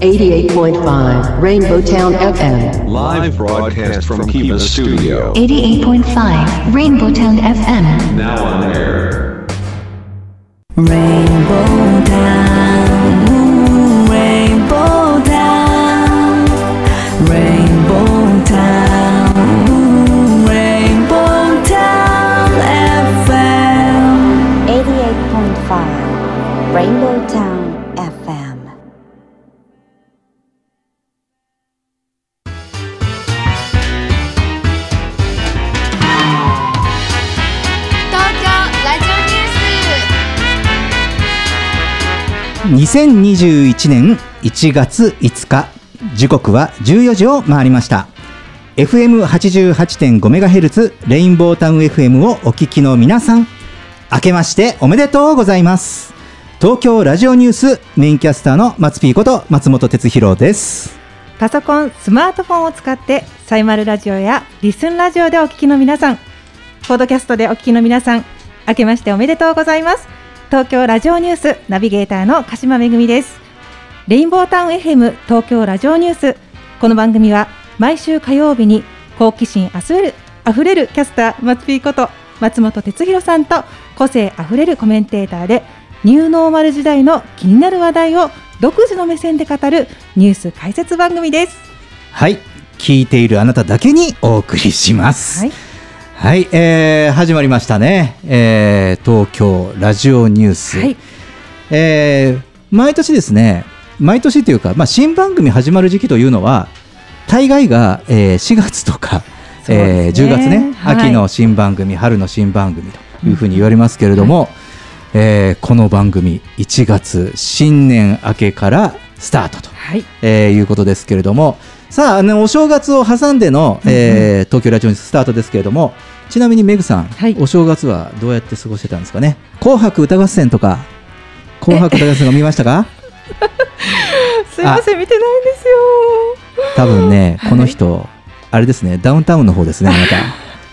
88.5 Rainbow Town FM. Live broadcast from Kiva Studio. 88.5 Rainbow Town FM. Now on air. Rainbow Town, Rainbow Town, Rainbow Town, Rainbow Town FM. 88.5 Rainbow 2021年1月5日時刻は14時を回りました。FM88.5MHz レインボータウン FM をお聞きの皆さん明けましておめでとうございます。東京ラジオニュースメインキャスターの松ピーこと松本哲弘です。パソコン、スマートフォンを使ってサイマルラジオやリスンラジオでお聞きの皆さん、ポッドキャストでお聞きの皆さん、明けましておめでとうございます。東京ラジオニュースナビゲーターの鹿島めぐみです。レインボータウン FM 東京ラジオニュース。この番組は毎週火曜日に好奇心あふれるあふれるキャスター松ピーこと松本哲弘さんと個性あふれるコメンテーターでニューノーマル時代の気になる話題を独自の目線で語るニュース解説番組です。はい聞いているあなただけにお送りしますはい、はい、えー始まりましたね、えー東京ラジオニュース、はい、えー毎年ですね毎年というか、まあ、新番組始まる時期というのは大概が、えー4月とか、そうえーですね。10月ね、はい。秋の新番組春の新番組というふうに言われますけれども、えーこの番組1月新年明けからスタートと、はい、えーいうことですけれどもさああのお正月を挟んでの、えー東京ラジオススタートですけれどもちなみにメグさん、はい。お正月はどうやって過ごしてたんですかね？紅白歌合戦とか紅白歌合戦を見ましたか？すいません見てないんですよ。多分ね、はい。この人あれですねダウンタウンの方ですねあなた。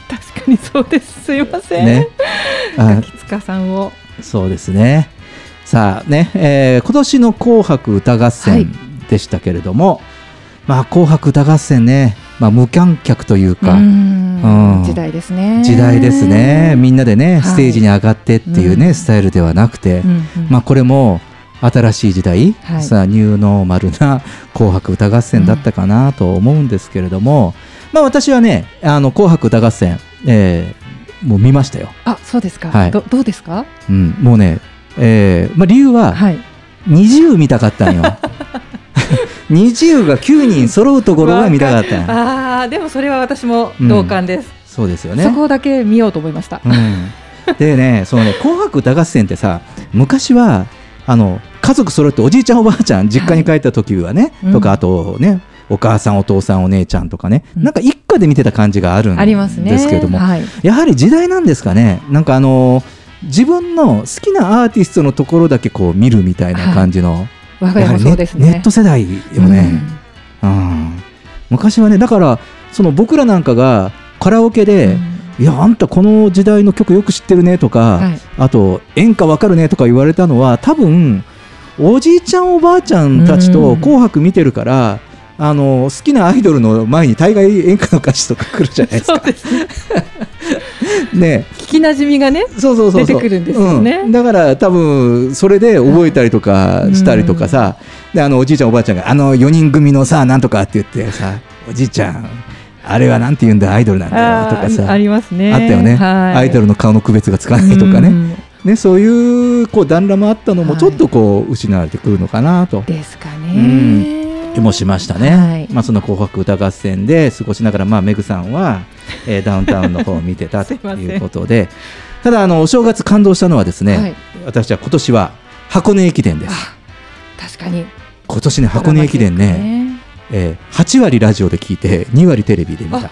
確かにそうです。すいません。ね。あガキツカさんを。そうですね。さあね、えー今年の紅白歌合はい。戦でしたけれども、まあ紅白歌合戦ね、まあ、無観客というか、うん。時代ですね。時代ですね。みんなでね、はい。ステージに上がってっていうね、うん。スタイルではなくて、うんうん。まあこれも新しい時代、はい。さあニューノーマルな 紅白歌合戦だったかなと思うんですけれども、まあ私はねあの紅白歌合戦、えーもう見ましたよ、あそうですか。はい。どどうですか？うん、もうね、えーまあ、理由ははい。20見たかったんよ 20が9人揃うところが見たかったああでもそれは私も同感です。そうですよねそこだけ見ようと思いました。うん、でね、そのね、紅白歌合戦ってさ、昔は。あの家族揃っておじいちゃんおばあちゃん実家に帰った時はね、うんとかあとねお母さんお父さんお姉ちゃんとかね、うんなんか一家で見てた感じがあるん。ですけれども、はい。やはり時代なんですかねなんかあの自分の好きなアーティストのところだけこう見るみたいな感じの、我が家もそうですね。ネット世代よね、うん。昔はねだからその僕らなんかがカラオケうんで、うん。いやあんたこの時代の曲よく知ってるねとか、はい。あと演歌わかるねとか言われたのは多分おじいちゃんおばあちゃんたちとうん「紅白」見てるから、あの好きなアイドルの前に大概演歌の歌詞とか来るじゃないですか。そうです。ね。ね聞きなじみがね。そうそうそうそう。出てくるんですよね。うん。だから多分それで覚えたりとかしたりとかさ、であのおじいちゃんおばあちゃんがあの4人組のさなんとかって言ってさおじいちゃんあれはなんて言うんだアイドルなんだよとかさ。ありますね。あったよね、はい。アイドルの顔の区別がつかないとかね,、うんねそういうこう団らもあったのもはい。ちょっとこう失われてくるのかなと。ですかうんもしましたね、はい。まあ、その紅白歌合戦で過ごしながら、まあ、メグさんは、えーダウンタウンの方を見てた とすいうことで。ただあのお正月感動したのはですね、はい。私は今年は箱根駅伝です。確かに。今年ね箱根駅伝ね、えー8割ラジオで聞いて2割テレビで見た。あ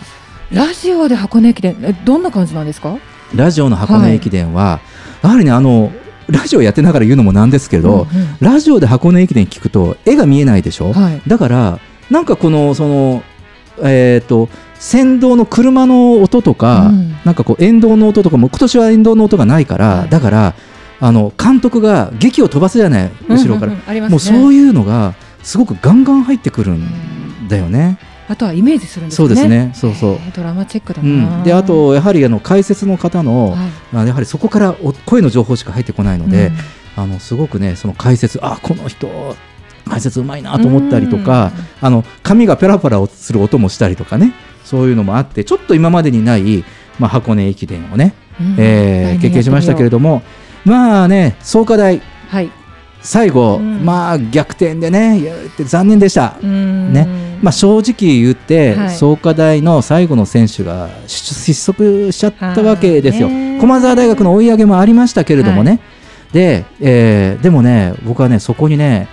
ラジオで箱根駅伝えどんな感じなんですか？ラジオの箱根駅伝は、やはりねあのラジオやってながら言うのもなんですけど、うんうん。ラジオで箱根駅伝聞くと絵が見えないでしょ、はい。だからなんかこのそのえっ、と先導の車の音とか、うん。なんかこう沿道の音とかも今年は沿道の音がないから、はい。だからあの監督が劇を飛ばすじゃない？後ろから、うんうんうんね。もうそういうのがすごくガンガン入ってくるんだよね。あとはイメージするんですね。そうですね。そうそう。ドラマチックだうな、ん、であとやはりあの解説の方の、はい。あやはりそこからお声の情報しか入ってこないので、あのすごくねその解説あこの人解説うまいなと思ったりとか、あの髪がペラペラする音もしたりとかねそういうのもあってちょっと今までにない、まあ、箱根駅伝をね、うん。えー経験しましたけれどもまあね創価大はい。最後、うん。まあ逆転でね残念でした。ねねまあ、正直言って、はい。創価大の最後の選手が失失速しちゃったわけですよ。駒澤大学の追い上げもありましたけれどもね、でえーでもね、僕はね、そこにね、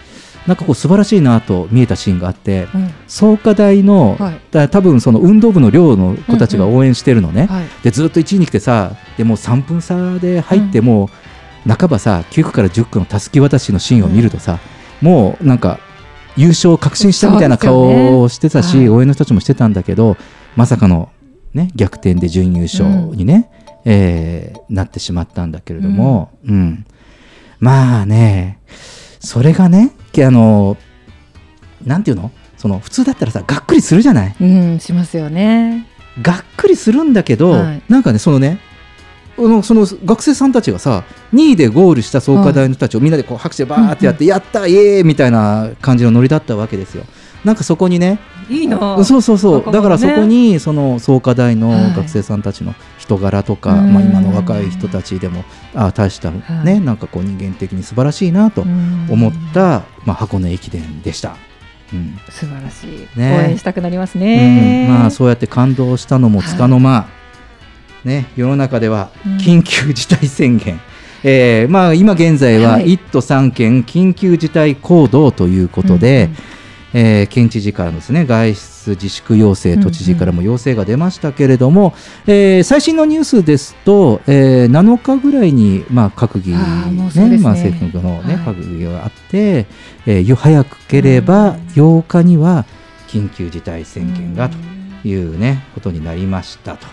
なんかこう素晴らしいなと見えたシーンがあって、うん。創価大の、はい。だ多分その運動部の寮の子たちが応援してるのね、はい。でずっと1位に来てさ、でもう3分差で入って、もう半ばさ、9区から10区のたすき渡しのシーンを見るとさ、もうなんか、優勝を確信したみたいな顔をしてたし、ね。はい。応援の人たちもしてたんだけど、まさかの、ね、逆転で準優勝にね、えーなってしまったんだけれども、うん。まあね、それがね、あのなんていうの？その普通だったらさ、がっくりするじゃない？うんしますよね。がっくりするんだけど、はい。なんかねそのねあのその学生さんたちがさ2位でゴールした創価大の人たちをみんなでこう拍手でバーってやって、やったイエーイみたいな感じのノリだったわけですよ。なんかそこにねいいな。そうそうそう、ね。だからそこにその創価大のはい学生さんたちの人柄とか、うんまあ、今の若い人たちでもあ大した、ねはい。なんかこう人間的に素晴らしいなと思った、まあ、箱根駅伝でした。うん。素晴らしい、ね。応援したくなりますね、うん。まあそうやって感動したのもつかの間、ね、世の中ではうん。緊急事態宣言、えーまあ、今現在ははい。1都3県緊急事態行動ということで、えー県知事からのですね外出自粛要請、都知事からも要請が出ましたけれども、えー最新のニュースですと、えー7日ぐらいに、まあ、閣議、ねね。まあ、政府の、ねはい。閣議があって、えーよ早ければ8日には緊急事態宣言がという、ね、ことになりましたと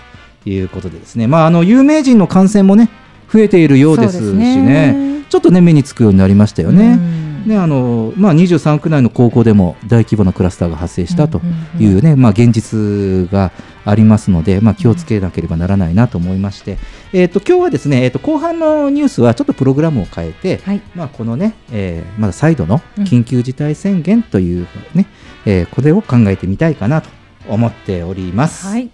いうことでですね、まあ、あの有名人の感染もね増えているようですしね。ね。ちょっとね目につくようになりましたよね。うん。ねあのまあ、23区内の高校でも大規模なクラスターが発生したとうんうんいうね、まあ、現実がありますので、まあ、気をつけなければならないなと思いまして、えー、と今日はですね、えー、と後半のニュースはちょっとプログラムを変えて、はい。まあ、このね、えーまだ再度のうん。緊急事態宣言というね、えーこれを考えてみたいかなと思っております。はい。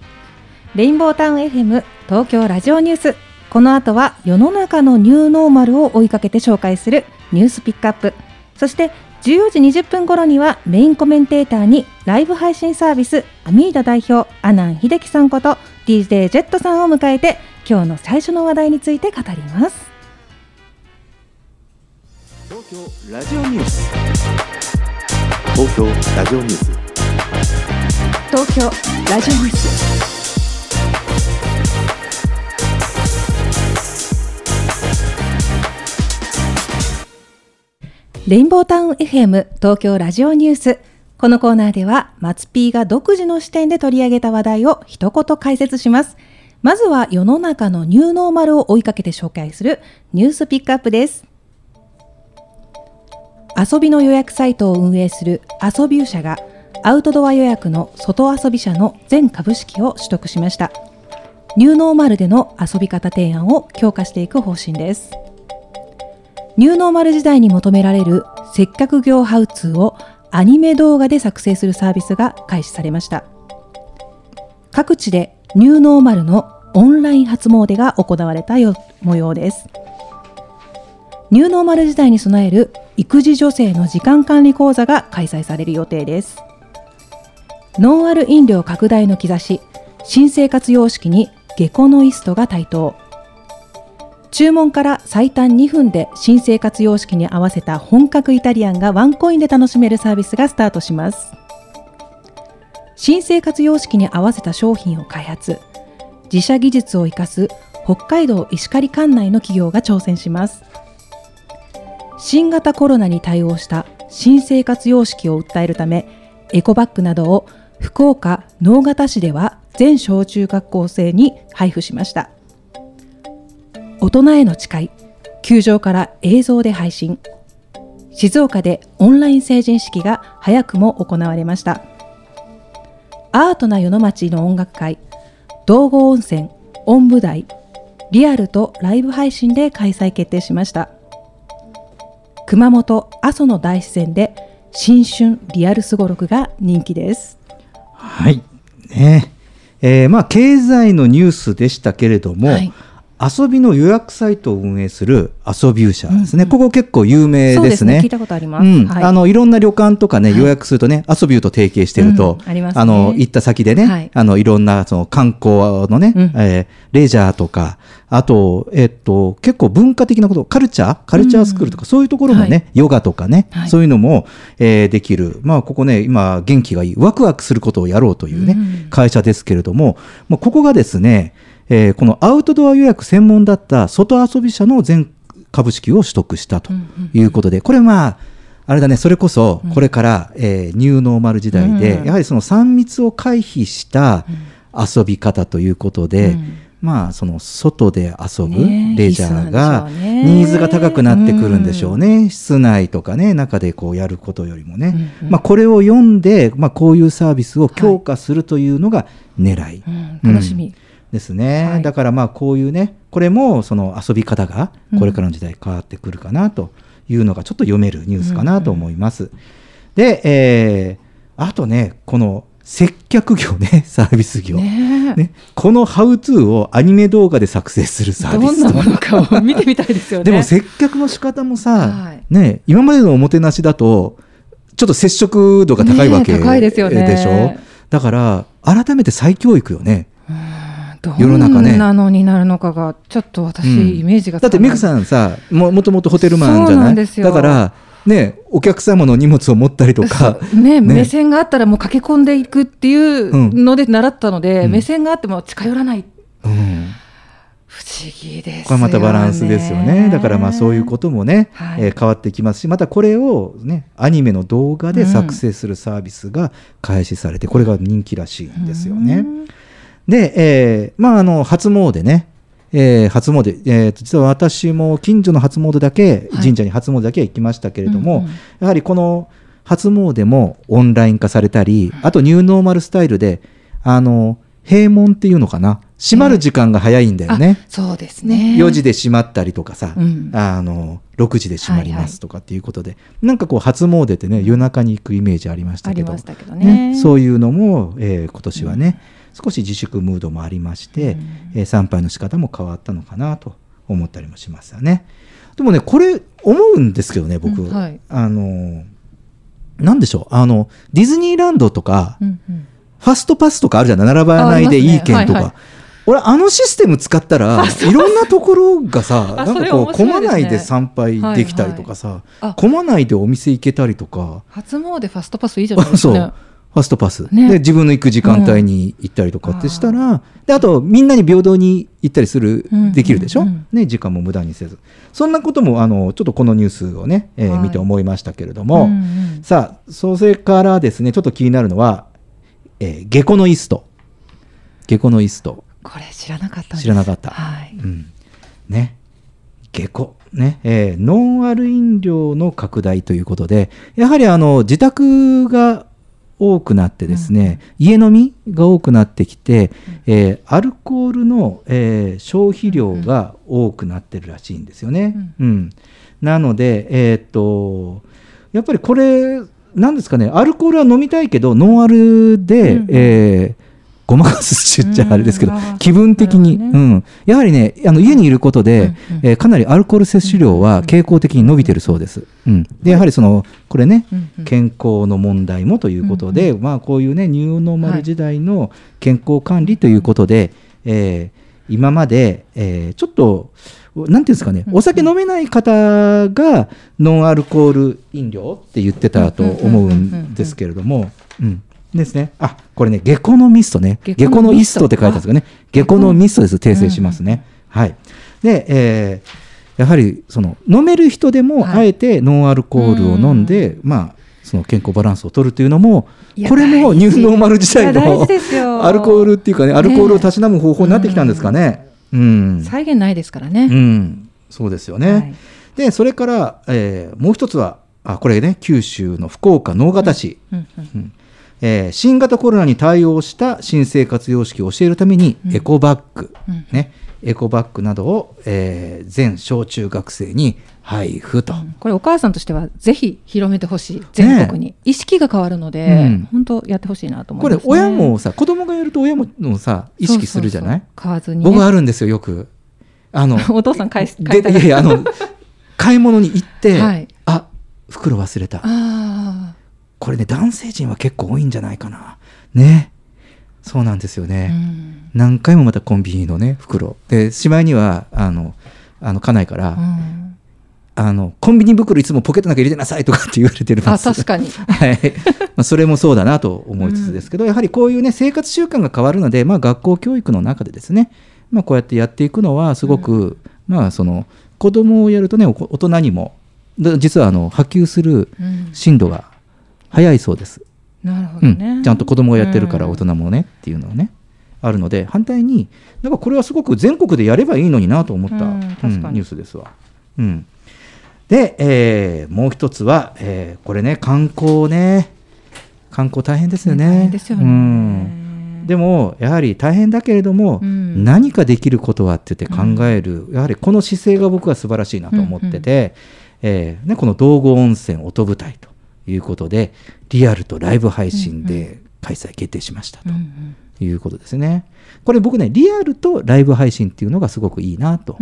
レインボータウン FM 東京ラジオニュース。この後は世の中のニューノーマルを追いかけて紹介するニュースピックアップ。そして14時20分頃にはメインコメンテーターにライブ配信サービスアミーダ代表阿南秀樹さんこと DJ ジェットさんを迎えて今日の最初の話題について語ります。東京ラジオニュース東京ラジオニュース東京ラジオニュース。レインボータウン FM 東京ラジオニュース。このコーナーでは、松 P が独自の視点で取り上げた話題を一言解説します。まずは世の中のニューノーマルを追いかけて紹介するニュースピックアップです。遊びの予約サイトを運営する遊びゅう社がアウトドア予約の外遊び社の全株式を取得しました。ニューノーマルでの遊び方提案を強化していく方針です。ニューノーマル時代に求められる接客業ハウツーをアニメ動画で作成するサービスが開始されました。各地でニューノーマルのオンライン初詣が行われた模様です。ニューノーマル時代に備える育児女性の時間管理講座が開催される予定です。ノンアル飲料拡大の兆し、新生活様式にゲコノイストが台頭。注文から最短2分で新生活様式に合わせた本格イタリアンがワンコインで楽しめるサービスがスタートします。新生活様式に合わせた商品を開発。自社技術を生かす北海道石狩管内の企業が挑戦します。新型コロナに対応した新生活様式を訴えるため、エコバッグなどを福岡直方市では全小中学校生に配布しました。大人への誓い、球場から映像で配信。静岡でオンライン成人式が早くも行われました。アートな世の町の音楽会道後温泉音舞台リアルとライブ配信で開催決定しました。熊本阿蘇の大自然で新春リアルすごろくが人気です。はい。ね。えーまあ、経済のニュースでしたけれども、はい遊びの予約サイトを運営する遊び社ですね、ここ結構有名そうですね。聞いたことあります、うん。はい。あのいろんな旅館とかね、はい。予約するとね、遊びと提携してると、うんありますね。の行った先でね、はい。い、あのいろんなその観光のね、うん。えーレジャーとか、あと、えっと、結構文化的なこと、カルチャー、カルチャースクールとか、そういうところもね、はい。ヨガとかね、はい。そういうのも、えーできる、まあ、ここね、今、元気がいい、ワクワクすることをやろうというね、うん。会社ですけれども、まあ、ここがですね、えーこのアウトドア予約専門だった外遊び社の全株式を取得したということで、これまあ、あれだね、それこそ、これから、えーニューノーマル時代で、うんやはりその3密を回避した遊び方ということで、うん。まあ、その外で遊ぶレジャーが、ニーズが高くなってくるんでしょうね。室内とかね、中でこうやることよりもね。うんうん。まあ、これを読んで、まあ、こういうサービスを強化するというのが狙い。うん。楽しみ、ですね、はい。だからまあこういうねこれもその遊び方がこれからの時代変わってくるかなというのがちょっと読めるニュースかなと思います。で、えーあとねこの接客業ね サービス業、ねえね、このハウトゥーをアニメ動画で作成するサービスどんなものかを見てみたいですよね。でも接客の仕方もさ、はい。ね、今までのおもてなしだとちょっと接触度が高いわけねえ高いですよね。でしょ？だから改めて再教育よね。ど世の中ねんなのになるのかがちょっと私、うん。イメージがだってミクさんさももともとホテルマンじゃない？なんですよ。だからねお客様の荷物を持ったりとか。ねね。目線があったらもう駆け込んでいくっていうので習ったので、うん。目線があっても近寄らない。うん。不思議ですよね。これはまたバランスですよね。だからまあそういうこともね、はい。えー変わってきますしまたこれをねアニメの動画で作成するサービスが開始されて、これが人気らしいんですよね。うんで、えーまああの初詣ね。えー初詣、えーと実は私も近所の初詣だけ、はい。神社に初詣だけは行きましたけれども、うんうん。やはりこの初詣もオンライン化されたり、あとニューノーマルスタイルで、あの、閉門っていうのかな、閉まる時間が早いんだよね。あそうですね。4時で閉まったりとかさ、うん。あの6時で閉まりはいはいますとかっていうことで、なんかこう初詣ってね夜中に行くイメージありましたけど。ね。そういうのも、えー今年はね、少し自粛ムードもありまして、えー参拝の仕方も変わったのかなと思ったりもしますよね。でもねこれ思うんですけどね僕、うんはい。あのなんでしょうあのディズニーランドとか、うんうん。ファストパスとかあるじゃん並ばないでいい券とか、俺あのシステム使ったらいろんなところがさあなんかこう混まないで参拝できたりとかさ、混まないでお店行けたりとか。初詣ファストパスいいじゃないです そう。かねファストパス、ね。で自分の行く時間帯に行ったりとかってしたら、であとみんなに平等に行ったりする、うん。できるでしょ、うんうんね、時間も無駄にせず。そんなこともあのちょっとこのニュースをね、えーはい。見て思いましたけれども、うんうんさあそれからですねちょっと気になるのは、えー、ゲコノイスト。ゲコノイスト。これ知らなかった知らなかった。はい。うん、ね。下戸。ね、えーノンアル飲料の拡大ということでやはりあの自宅が多くなってですね、家飲みが多くなってきて、えーアルコールの、えー消費量が多くなってるらしいんですよね。うんなので、えーっとやっぱりこれなんですかねアルコールは飲みたいけどノンアルで、うん。えーごまかすっちゃあれですけど、気分的に、なるほどうん、やはりねあの家にいることで、うんうん。えーかなりアルコール摂取量は傾向的に伸びてるそうです。うん、でやはりそのこれね、うんうん。健康の問題もということで、まあ、こういうねニューノーマル時代の健康管理ということで、えー今まで、えーちょっとなんていうんですかね、お酒飲めない方がノンアルコール飲料って言ってたと思うんですけれども、うんですね。あ、これね、ゲコノミストね。ゲゲココノミストノイストって書いてあるんですよね。ゲコノミストです。訂正しますね。はい。で、えーやはりその飲める人でもはいあえてノンアルコールを飲んで、まあその健康バランスを取るというのもこれもニューノーマル時代のアルコールっていうかねアルコールをたしなむ方法になってきたんですかね。うん、再現ないですからね、うん、そうですよね。はいでそれから、えーもう一つはあこれね九州の福岡直方市、うんうんえー新型コロナに対応した新生活様式を教えるためにエコバッグ、うん。ね、エコバッグなどを、えー全小中学生に配布と、これお母さんとしてはぜひ広めてほしい。全国に、意識が変わるので、うん。本当やってほしいなと思いこれます、ね、親もさ子供がやると親もさ意識するじゃない？買わずに、ね、僕あるんですよよく。あの お父さん返す買いたいやいやあの買い物に行って、はい。あ袋忘れた。あこれね男性陣は結構多いんじゃないかな。ね。そうなんですよあ、ね、うん。何回もまたコンビニのね袋。でしまいにはあのあの家内から、うん。あのコンビニ袋いつもポケットの中入れてなさいとかって言われてるんです。あ確かに。はい。まあ、それもそうだなと思いつつですけど、やはりこういうね生活習慣が変わるので、まあ、学校教育の中でですね、まあ、こうやってやっていくのはすごく、まあその子供をやるとねお大人にもだ実はあの波及するうん。進度が早いそうです、なるほうん。どね、ちゃんと子供がやってるからうん。大人もねっていうのはねあるので反対になんかこれはすごく全国でやればいいのになと思った、うんうんニュースですわ。うん、で、えーもう一つは、えーこれね観光ね。観光大変ですよね。大変ですよね。うん。でもやはり大変だけれども、うん。何かできることはって言って考える、やはりこの姿勢が僕は素晴らしいなと思ってて、えーね、この道後温泉音舞台ということでリアルとライブ配信で開催決定しましたということですね。これ僕ねリアルとライブ配信っていうのがすごくいいなと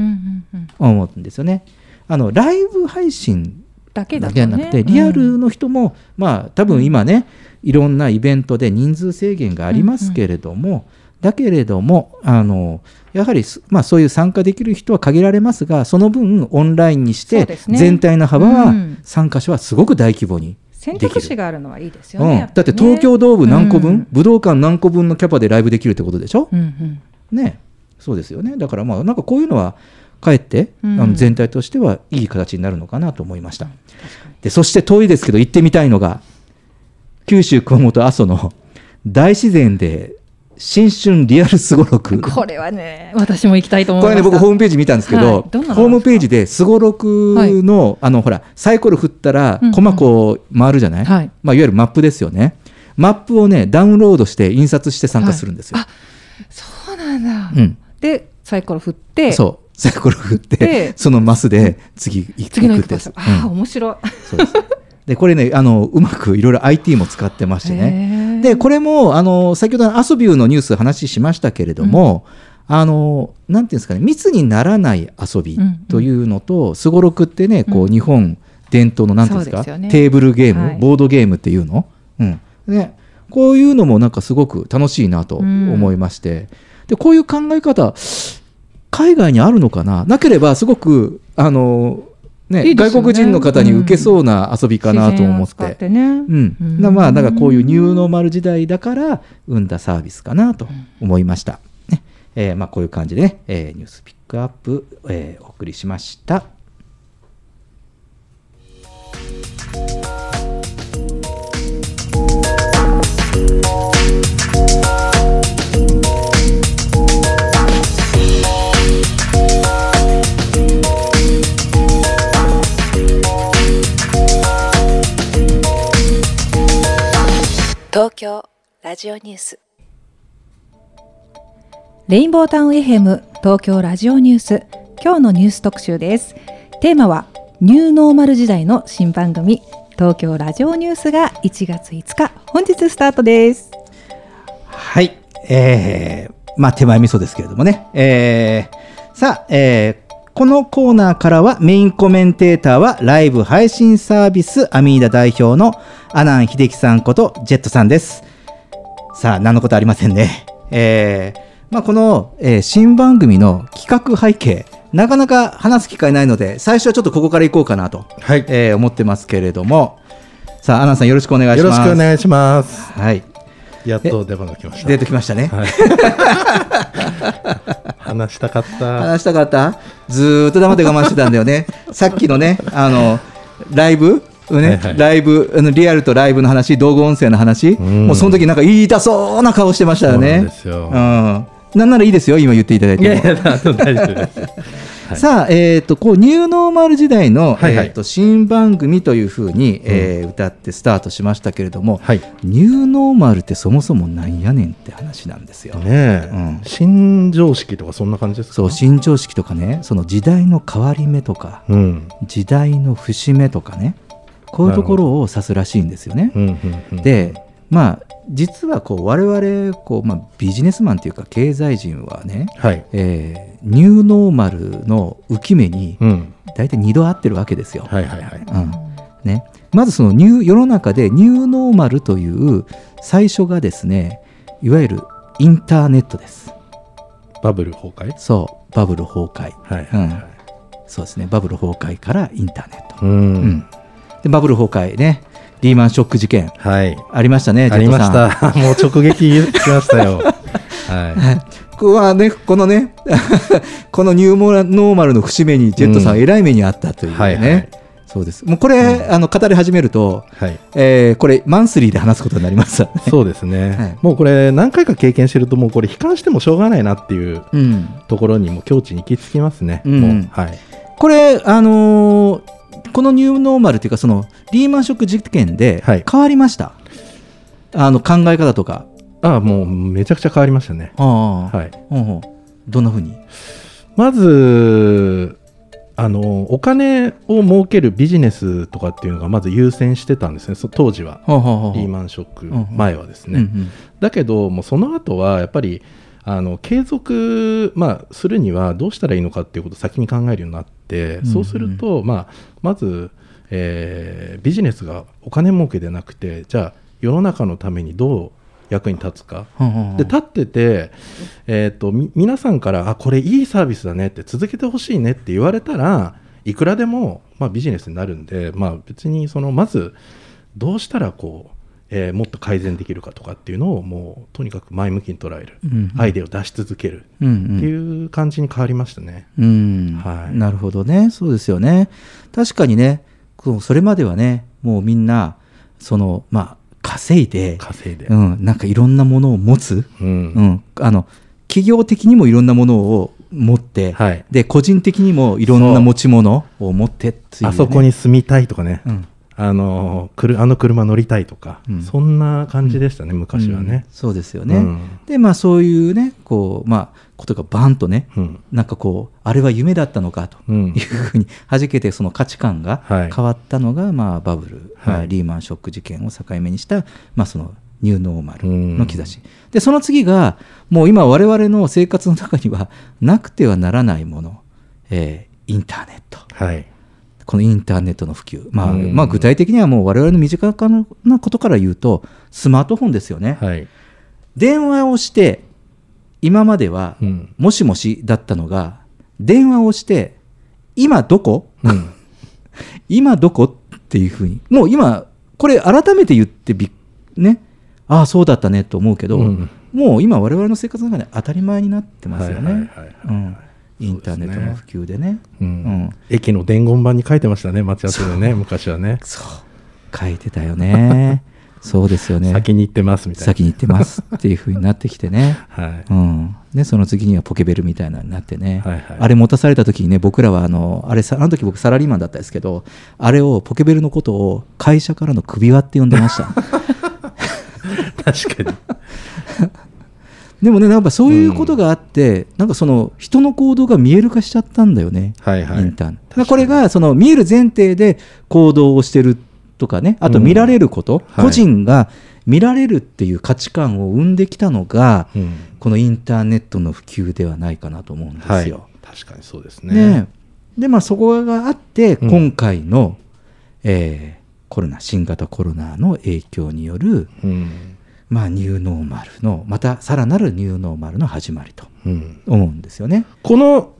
思うんですよね。あのライブ配信だけじゃなくて、リアルの人も、まあ多分今ねいろんなイベントで人数制限がありますけれども、だけれどもあのやはりす、まあ、そういう参加できる人は限られますがその分オンラインにして、全体の幅は、うん。参加者はすごく大規模に選。択肢があるのはいいですようん。ね。やぱりね。だって東京ドーム何個分、うん。武道館何個分のキャパでライブできるってことでしょ、うん。うんね。そうですよね。だからまあなんかこういうのはかえって、うん。あの全体としてはいい形になるのかなと思いました、でそして遠いですけど行ってみたいのが九州熊本阿蘇の大自然で新春リアルすごろくこれはね、私も行きたいと思いこれ。ね僕ホームページ見たんですけど,、はいどホームページですごろくの,、あのほらサイコロ振ったらうんうんコマこう回るじゃない、はいまあ、いわゆるマップですよね。マップをねダウンロードして印刷して参加するんですよ、はい。そうなんだ。うん。で、サイコロ振って、そう。サイコロ振ってでそのマスで次行く次の行くってやつ。ああ、うん面白い。です。でこれねあのうまくいろいろ IT も使ってましてねでこれもあの先ほどのアソビューのニュース話しましたけれども、あのなんていうんですかね密にならない遊びうんうん。というのとすごろくってねこううん。日本伝統のなんていうんですかね。テーブルゲーム、はい。ボードゲームっていうの、うん。ね、こういうのもなんかすごく楽しいなと思いまして、でこういう考え方海外にあるのかな？なければすごくあの、ねね外国人の方に受けそうな遊びかなと思っ。自然を使っててね。うんうんなまあなんかこういうニューノーマル時代だから生んだサービスかなと思いました。ねえーまあ、こういう感じでね、えーニュースピックアップ、えーお送りしました。東京ラジオニュース。レインボータウン FM 東京ラジオニュース。今日のニュース特集です。テーマはニューノーマル時代の新番組東京ラジオニュースが1月5日本日スタートです。はい、えー、まあ手前味噌ですけれどもね、えー、さあ、えーこのコーナーからはメインコメンテーターはライブ配信サービスアミーダ代表の阿南秀樹さんことジェットさんです。さあ、何のことありませんね。えーまあ、この、えー新番組の企画背景、なかなか話す機会ないので、最初はちょっとここから行こうかなと、はい。えー思ってますけれども、さあ、阿南さんよろしくお願いしよろます。しくお願いします。はい。やっと出番が来ました。出てきましたね。はい。話したかった。話したかった？ずーっと黙って我慢してたんだよね。さっきのね、あの、ライブ？ね、はいはいライブあのリアルとライブの話、道具音声の話、んもうその時なんか言いたそうな顔してましたよね。そうなんですようん。なんならいいですよ、今言っていただいても。いやいや、あの大丈夫です。はいさあ、えっ、と、こう、ニューノーマル時代の、はいはいえっ、と、新番組というふうに、えー歌ってスタートしましたけれども、はい。ニューノーマルってそもそもなんやねんって話なんですよ。ねえ、うん新常識とかそんな感じですか？そう、新常識とかね、その時代の変わり目とか、うん。時代の節目とかね、こういうところを指すらしいんですよね。うんうんうん、で、まあ、実はこう我々こう、まあ、ビジネスマンというか経済人はね、はい。えーニューノーマルの浮き目にうん。大体2度合ってるわけですよ。はいはいはい。うんね、まずそのニュー世の中でニューノーマルという最初がですねいわゆるインターネットです。バブル崩壊？そうバブル崩壊、はいはいはい。そうですねバブル崩壊からインターネット、うん。うんでバブル崩壊ねリーマンショック事件はい。ありましたねありましジェットさんた。もう直撃しましたよ。は ここはね、このね、このニューモラノーマルの節目にジェットさん、うんえらい目にあったというね、はいはいそうです。もうこれ、あの語り始めると、い。はい。えーこれ、マンスリーで話すことになります、ね。そうですね、はいもうこれ何回か経験してるともうこれ悲観してもしょうがないなっていううん、ところにも境地に行き着きますね。うんもうはい。これ、あのーこのニューノーマルというか、そのリーマンショック事件ではい変わりました、あの考え方とか。ああもうめちゃくちゃ変わりましたね。ああはい。ほうほうどんなふうに？まずあのお金を儲けるビジネスとかっていうのがまず優先してたんですね。そ当時は。リーマンショックうん前はですね。だけどもうその後はやっぱりあの継続、まあ、するにはどうしたらいいのかっていうことを先に考えるようになって、うんそうすると、まあ、まず、えービジネスがお金儲けでなくてじゃあ世の中のためにどう役に立つか。で立ってて、えー、とみ皆さんからあこれいいサービスだねって続けてほしいねって言われたらいくらでも、まあ、ビジネスになるんで、まあ、別にそのまずどうしたらこう、えーもっと改善できるかとかっていうのをもうとにかく前向きに捉える、うんアイデアを出し続ける。うんうん。っていう感じに変わりましたね。うん。はい。なるほどね、そうですよね。確かにね、それまではね、もうみんな、そのまあ、稼いで、稼いで、うん、なんかいろんなものを持つ、うん。うん、あの企業的にもいろんなものを持って、はい。で個人的にもいろんな持ち物を持ってっていうね、あそこに住みたいとかね、うんあのくるあの車乗りたいとか、うん。そんな感じでしたね、昔はうん。ね。そうですよね。うん。で、まあそういうね、こう、まあ、ことがバンとね、うん。なんかこう、あれは夢だったのかとうん。いうふうに弾けて、その価値観がはい。変わったのが、まあバブル、はい。まあリーマンショック事件を境目にした、まあそのニューノーマルうん。の兆し。で、その次が、もう今我々の生活の中にはなくてはならないもの、えーインターネット。はいこのインターネットの普及。まあ、うん。まあ具体的にはもう我々の身近なことから言うと、スマートフォンですよね。はい。電話をして、今までは、うん。もしもしだったのが、電話をして、今どこ、うん。今どこ？っていうふうに、もう今、これ改めて言ってびっ、ね、ああ、そうだったねと思うけど、うん。もう今、我々の生活の中で当たり前になってますよね。はいはいはいはい。うんインターネットの普及でね。駅の伝言板に書いてましたね、待ち合わせでね、昔はね。そう、書いてたよね。そうですよね。先に行ってますみたいな。先に行ってますっていうふうになってきてね。はいうん、でその次にはポケベルみたいなのになってね、はいはいあれ持たされた時にね僕らはあのあれさあの時僕サラリーマンだったんですけどあれをポケベルのことを会社からの首輪って呼んでました 確かに。でもねやっぱそういうことがあって、なんかその人の行動が見える化しちゃったんだよね、はいはい。インターネットだこれがその見える前提で行動をしてるとかねあと見られること、はい。個人が見られるっていう価値観を生んできたのが、うん。このインターネットの普及ではないかなと思うんですよ。はい。確かにそうですね。ね。でまあそこがあってうん。今回の、えーコロナ新型コロナの影響による、うん。まあ、ニューノーマルのまたさらなるニューノーマルの始まりとうん。思うんですよね。この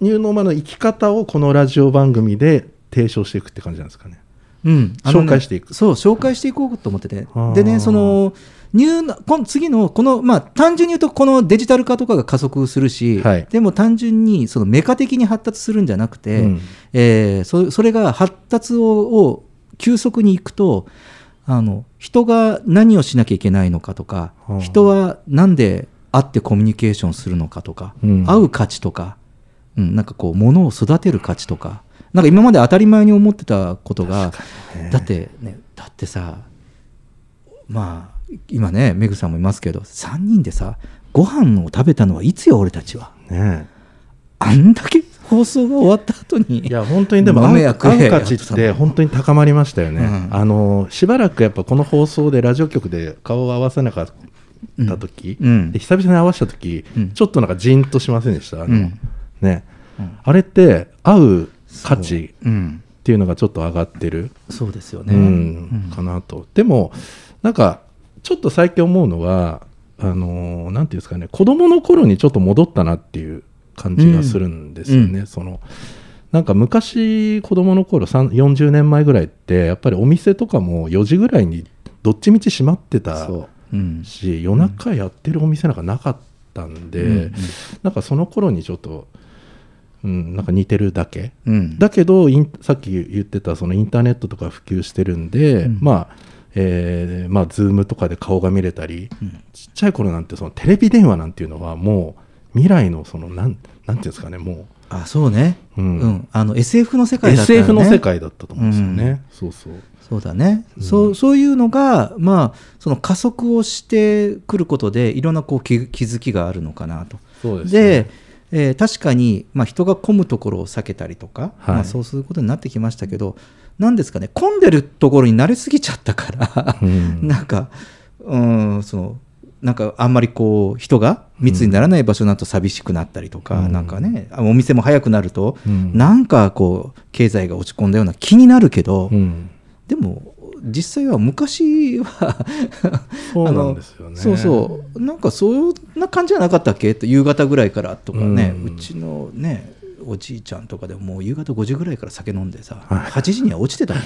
ニューノーマルの生き方をこのラジオ番組で提唱していくって感じなんですかね。うん、あのね紹介していく。そう紹介していこうと思ってて。でねそのニューなこの次のこのまあ単純に言うとこのデジタル化とかが加速するし、はい。でも単純にそのメカ的に発達するんじゃなくて、うん。えーそそれが発達をを急速にいくとあの人が何をしなきゃいけないのかとか、はあ人はなんで会ってコミュニケーションするのかとか、うん。会う価値とかうん、なんかこう物を育てる価値とかなんか今まで当たり前に思ってたことが、だってねだってさまあ今ねメグさんもいますけど3人でさご飯を食べたのはいつよ俺たちは。ねあんだけ放送が終わった後に。いや本当にでも豆合うや食え合う価値って本当に高まりましたよね、うん。あのしばらくやっぱこの放送でラジオ局で顔を合わせなかった時、うん。で久々に合わせた時、うん。ちょっとなんかジーンとしませんでした？あの、うん。ね、うんあれって合う価値う。ん。っていうのがちょっと上がってる、そうですよね、かなと。でもなんかちょっと最近思うのはあのなんていうんですかね。子供の頃にちょっと戻ったなっていう感じがするんですよね、うん。そのなんか昔子供の頃さん40年前ぐらいってやっぱりお店とかも4時ぐらいにどっちみち閉まってたし夜中やってるお店なんかなかったんで、うん。うん。なんかその頃にちょっと、うん、なんか似てるだけ、うん。だけどインさっき言ってたそのインターネットとか普及してるんで、うん。まあえーまあ、ズームとかで顔が見れたり、うん。ちっちゃい頃なんてそのテレビ電話なんていうのはもう未来のそのなんなんていうんですかねもあそうね、う、ううん。んあの SF の世界だったよね。SF の世界だったと思うんですよね、そうそう。そうだね、うん。そうそういうのが、まあ、その加速をしてくることでいろんなこう気気づきがあるのかなと。そうですでねえー確かに、まあ、人が混むところを避けたりとか、はい。まあ、そうすることになってきましたけどなんですかね混んでるところに慣れすぎちゃったから、うん。なんかうんそのなんかあんまりこう人が密にならない場所になると寂しくなったりとか、うん。なんかねあお店も早くなると、うん。なんかこう経済が落ち込んだような気になるけど、うん。でも実際は昔は そうなんですよね。そうそう。なんかそんな感じじゃなかったっけ？と夕方ぐらいからとかね、ううんちのねおじいちゃんとかでももう夕方5時ぐらいから酒飲んでさ、はい。8時には落ちてたもん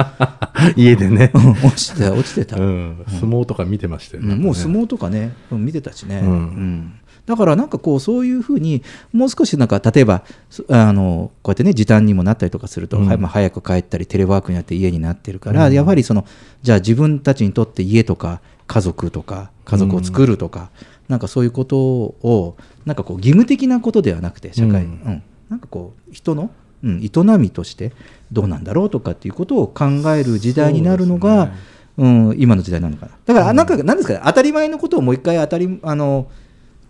家でね、うん落ちてた落ちてた、うん、相撲とか見てましたよね、うんもう相撲とかねうん見てたしね、うん。うん。だからなんかこうそういうふうにもう少しなんか例えばそあのこうやってね時短にもなったりとかすると、うん。はいまあ、早く帰ったりテレワークになって家になってるから、うん。やはりそのじゃあ自分たちにとって家とか家族とか家族を作るとか、なんかそういうことをなんかこう義務的なことではなくて社会、うん。うん。なんかこう人の、うん、営みとしてどうなんだろうとかっていうことを考える時代になるのが、ね。うん、今の時代なのかな。だから、うん。なんか、なんですかね、当たり前のことをもう一回当たり、あの、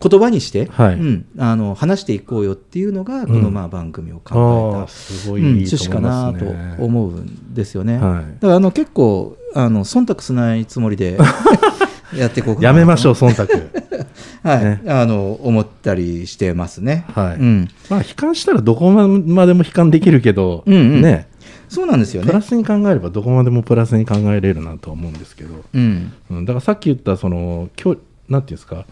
言葉にして、はい。うん、あの話していこうよっていうのが、このまあ番組をあ考えあた、すごいうん、趣旨かなと思うんですよね。はい。だからあの結構あの忖度しないつもりで やっていこうかなやめましょう忖度。はい、ね。あの思ったりしてますね。はい。うん、まあ悲観したらどこまでも悲観できるけど、うんうん。ね。そうなんですよね。プラ。スに考えればどこまでもプラスに考えれるなとは思うんですけど、うん、うん、だからさっき言ったそのきょなんていうんですか？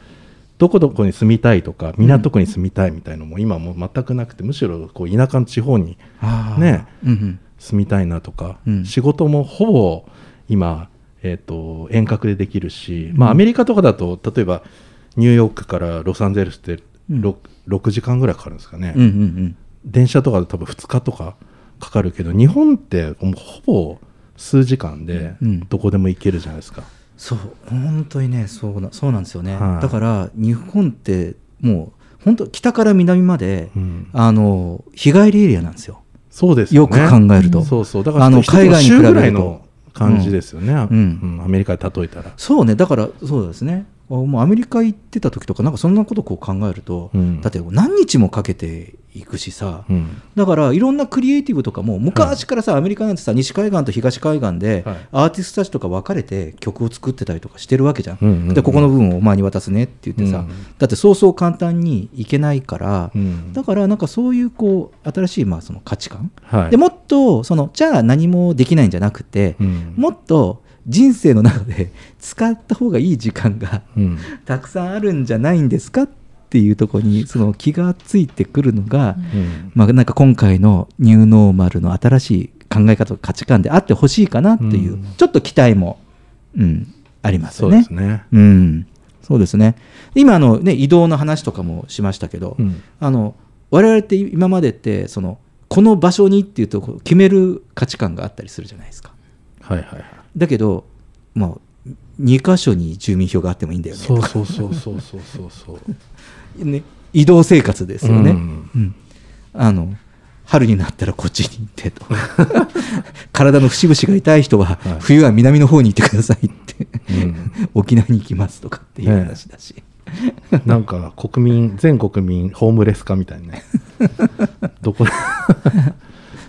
どこどこに住みたいとか港区に住みたいみたいのも今もう全くなくてむしろこう田舎の地方にね。うんうん。住みたいなとか、うん。仕事もほぼ今、えー、と遠隔でできるし、まあ、アメリカとかだと例えばニューヨークからロサンゼルスって 6,、6時間ぐらいかかるんですかね、うんうんうん。電車とかで多分2日とかかかるけど日本ってもうほぼ数時間でうん。どこでも行けるじゃないですか。そう本当にねそうなそうなんですよね、はい。だから日本ってもう本当北から南まで、うん。あの日帰りエリアなんですよ。そうですよく考えると。そうそう。だからあの海外に比べると。州ぐらいの感じですよね、うん。うん。アメリカで例えたら。そうね。だからそうですね。あもうアメリカ行ってた時とかなんかそんなことこう考えると、うん。だって何日もかけて行くしさ、うん。だからいろんなクリエイティブとかも昔からさ、アメリカなんてさ西海岸と東海岸で、はい。アーティストたちとか分かれて曲を作ってたりとかしてるわけじゃん,、うんうんうん。でここの部分をお前に渡すねって言ってさ、うんだってそうそう簡単にいけないから、うん。だからなんかそういうこう新しいまあその価値観、はい。でもっとそのじゃあ何もできないんじゃなくて、うん。もっと人生の中で使った方がいい時間がうん。たくさんあるんじゃないんですかっていうところにその気がついてくるのが、うんまあ、なんか今回のニューノーマルの新しい考え方価値観であってほしいかなっていう、うんちょっと期待も、うん、ありますそよね。うですね。うん、そうですね今あの、ね、移動の話とかもしましたけど、うんあの我々って今までってそのこの場所にっていうとこう決める価値観があったりするじゃないですか。はいはいはい。だけど、まあ、2箇所に住民票があってもいいんだよねそうそうそうそうそうそうそう。ね移動生活ですよね、うん。うん。あの春になったらこっちに行ってと。体の節々が痛い人は冬は南の方に行ってくださいって、沖縄に行きますとかっていう話だし、なんか国民全国民ホームレス化みたいなね。どこ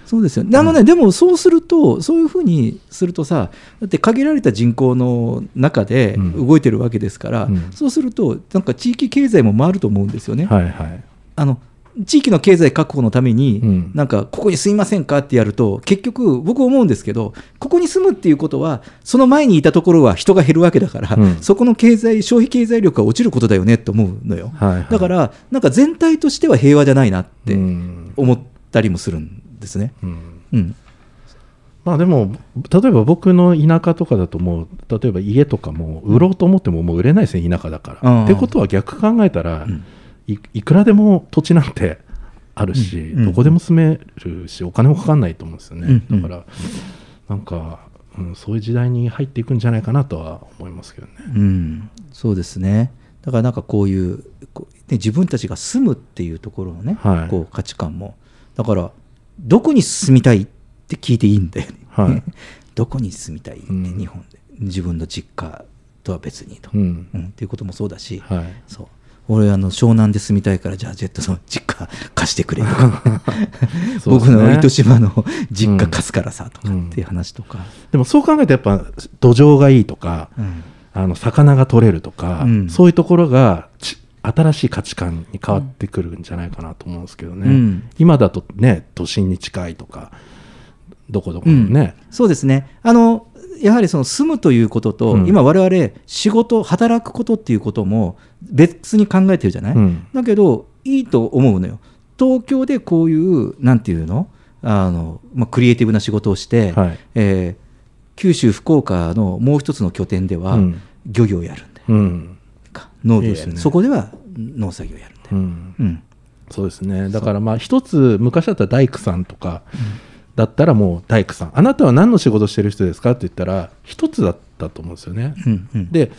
そうですよ。ね。あのね、でもそうすると、そういうふうにするとさ、だって限られた人口の中で動いてるわけですから、うん。そうすると、なんか地域経済も回ると思うんですよね。はいはい。あの地域の経済確保のために、うん。なんかここに住みませんかってやると、結局、僕思うんですけど、ここに住むっていうことは、その前にいたところは人が減るわけだから、うん。そこの経済、消費経済力が落ちることだよねと思うのよ。はいはい。だから、なんか全体としては平和じゃないなってうん。思ったりもするんですね。うん。うん。まあでも例えば僕の田舎とかだともう例えば家とかも売ろうと思ってももう売れないですね田舎だから、うん。ってことは逆考えたら、いいくらでも土地なんてあるし、うん。どこでも住めるしお金もかかんないと思うんですよね、うん。だからなんか、うん、そういう時代に入っていくんじゃないかなとは思いますけどね。うん、そうですね。だからなんかこういうこう、ね、自分たちが住むっていうところのね、はい。こう価値観も。だからどこに住みたいって聞いていいんだよね。はい。どこに住みたいって、うん。日本で。自分の実家とは別にと、うん。うん。っていうこともそうだし、はい。そう。俺あの湘南で住みたいからじゃあジェットの実家貸してくれとか。ね。僕の糸島の実家貸すからさとかっていう話とか、でもそう考えるとやっぱ土壌がいいとか、うん。あの魚が取れるとか、うん。そういうところがち新しい価値観に変わってくるんじゃないかなと思うんですけどね、うん。今だとね都心に近いとかどこどこのね、そうですね。あのやはりその住むということと、うん。今我々仕事働くことっていうことも別に考えてるじゃない、うん。だけどいいと思うのよ。東京でこういうなんていうの？あの、まあ、クリエイティブな仕事をして、はい。えー九州福岡のもう一つの拠点では、うん。漁業やるんだよ。うん。か農業やる。ねそこでは農作業やるんだよ、うん。うん。そうですね。だからまあ一つ昔だったら大工さんとかだったらもう大工さん。あなたは何の仕事してる人ですかって言ったら一つだったと思うんですよね、うんうん。で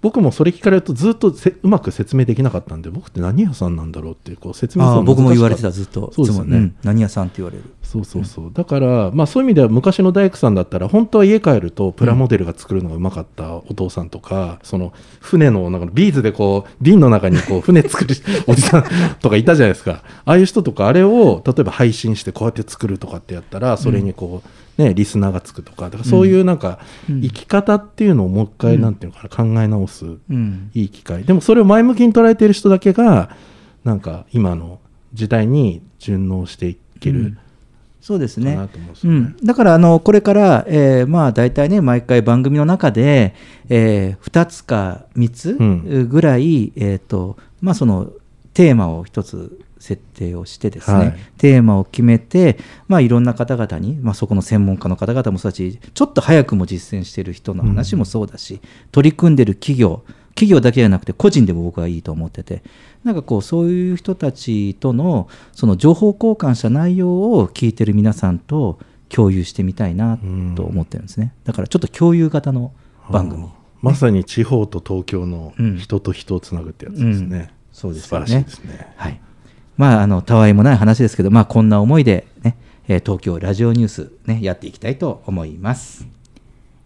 僕もそれ聞かれるとずっとせうまく説明できなかったんで僕って何屋さんなんだろうっていうこう説明するの僕も言われてたずっと。そうですよね、ん何屋さんって言われる。そうそうそう、だから、まあ、そういう意味では昔の大工さんだったら本当は家帰るとプラモデルが作るのがうまかったお父さんとか、その船のなんかビーズでこう瓶の中にこう船作るおじさんとかいたじゃないですか。ああいう人とかあれを例えば配信してこうやって作るとかってやったらそれにこう、ね、リスナーがつくとかだからそういうなんかうん。生き方っていうのをもう一回なんていうのかな、考え直すうん。いい機会。でもそれを前向きに捉えている人だけがなんか今の時代に順応していける、うん。そうですね。ね。うん、だからあのこれから、えーまあ、大体ね毎回番組の中で、え2つか3つうん。ぐらい、えーとまあ、そのテーマを1つ設定をしてですね、はい。テーマを決めて、まあ、いろんな方々に、まあ、そこの専門家の方々もそうだしちょっと早くも実践している人の話もそうだし、取り組んでる企業企業だけじゃなくて個人でも僕はいいと思っててなんかこうそういう人たちとのその情報交換した内容を聞いてる皆さんと共有してみたいなと思ってるんですね。だからちょっと共有型の番組、まさに地方と東京のうん人と人をつなぐってやつですね。うん。そうです素晴らしいですね。はいまああのたわいもない話ですけどまあこんな思いでね、えー東京ラジオニュースねやっていきたいと思います。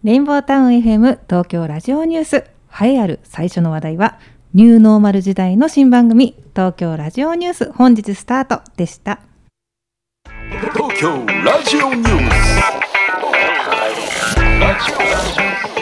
レインボータウン FM 東京ラジオニュース。栄えある最初の話題はニューノーマル時代の新番組東京ラジオニュース。本日スタートでした。東京ラジオニュー「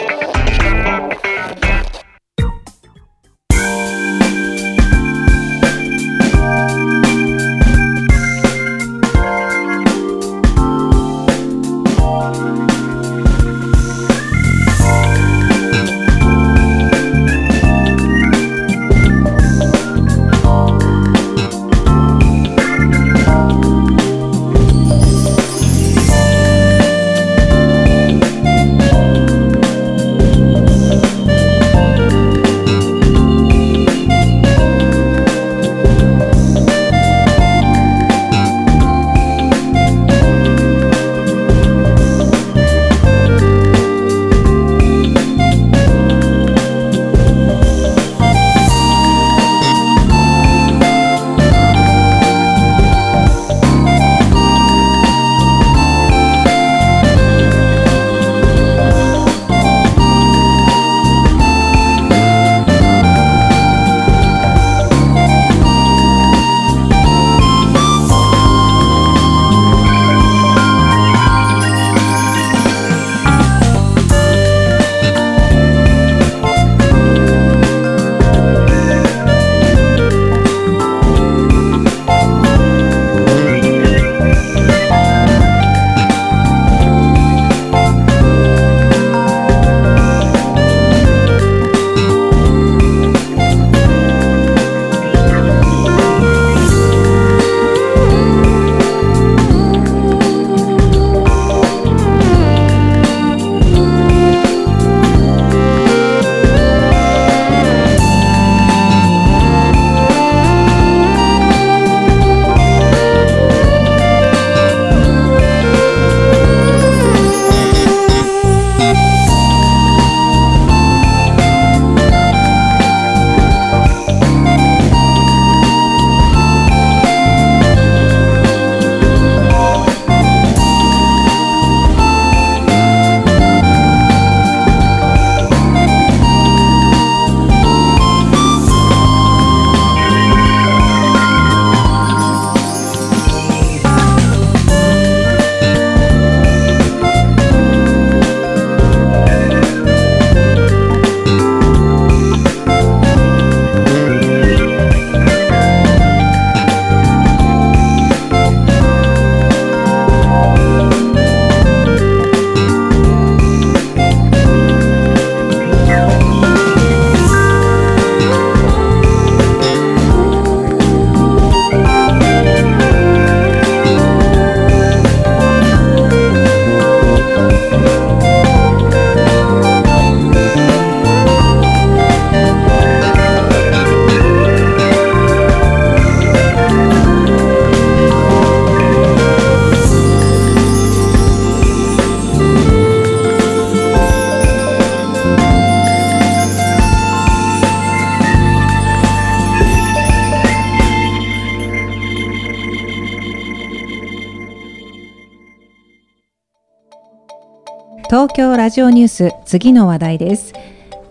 東京ラジオニュース次の話題です。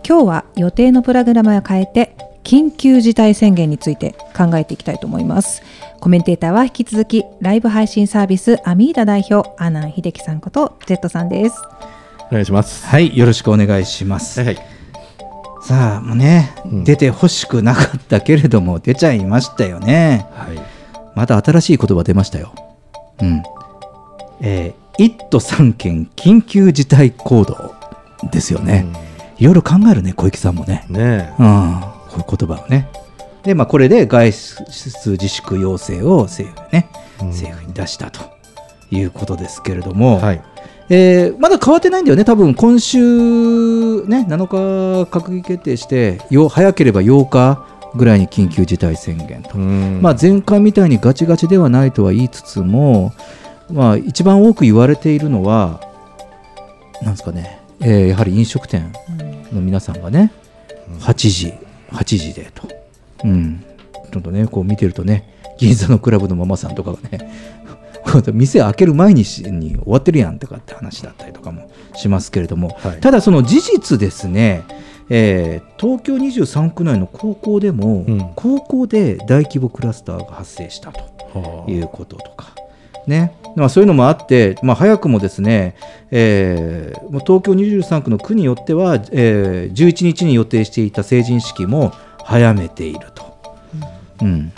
今日は予定のプログラムを変えて緊急事態宣言について考えていきたいと思います。コメンテーターは引き続きライブ配信サービスアミーダ代表阿南秀樹さんこと Z さんです。お願いします。はいよろしくお願いします、はいさあもうね、うん。出てほしくなかったけれども出ちゃいましたよね。はい。また新しい言葉出ましたよ。うん。えー、1都3県緊急事態行動ですよね、いろいろ考えるね小池さんもね。うんねうん、こういう言葉をね。で、まあ、これで外出自粛要請を政府,、ねうん。政府に出したということですけれども、はい。えーまだ変わってないんだよね、多分。今週、ね、7日閣議決定して、よ早ければ8日ぐらいに緊急事態宣言と。うん。まあ、前回みたいにガチガチではないとは言いつつも、まあ、一番多く言われているのは、なんですかね、えーやはり飲食店の皆さんがね、8時、8時でと、うん、ちょっとね、こう見てるとね、銀座のクラブのママさんとかがね、店開ける前にしに終わってるやんとかって話だったりとかもしますけれども、はい。ただその事実ですね、えー東京23区内の高校でも、うん。高校で大規模クラスターが発生したとはあ。いうこととか。ねまあ、そういうのもあって、まあ、早くもですね、えー東京23区の区によっては、えー11日に予定していた成人式も早めていると。うん。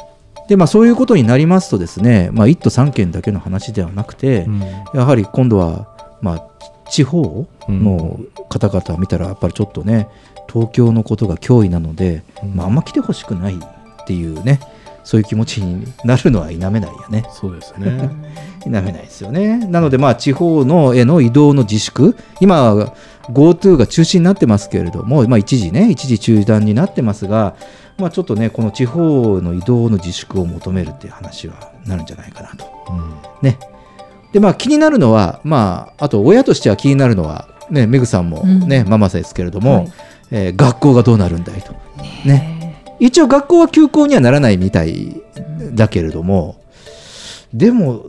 でまあ、そういうことになりますとですね、まあ、1都3県だけの話ではなくて、うん。やはり今度は、まあ、地方の方々を見たらやっぱりちょっとね東京のことが脅威なので、うん。まあ、あんま来てほしくないっていうねそういう気持ちになるのは否めないよね。そうですね 否めないですよね。なので、まあ、地方のへの移動の自粛、今、GoTo が中止になってますけれども、まあ、一時ね、一時中断になってますが、まあ、ちょっとね、この地方の移動の自粛を求めるっていう話はなるんじゃないかなと。ね。で、まあ、気になるのは、まあ、あと、親としては気になるのは、ね、メグさんもね、うんママさんですけれども、はいえー学校がどうなるんだいと。ね。一応、学校は休校にはならないみたいだけれども、でも、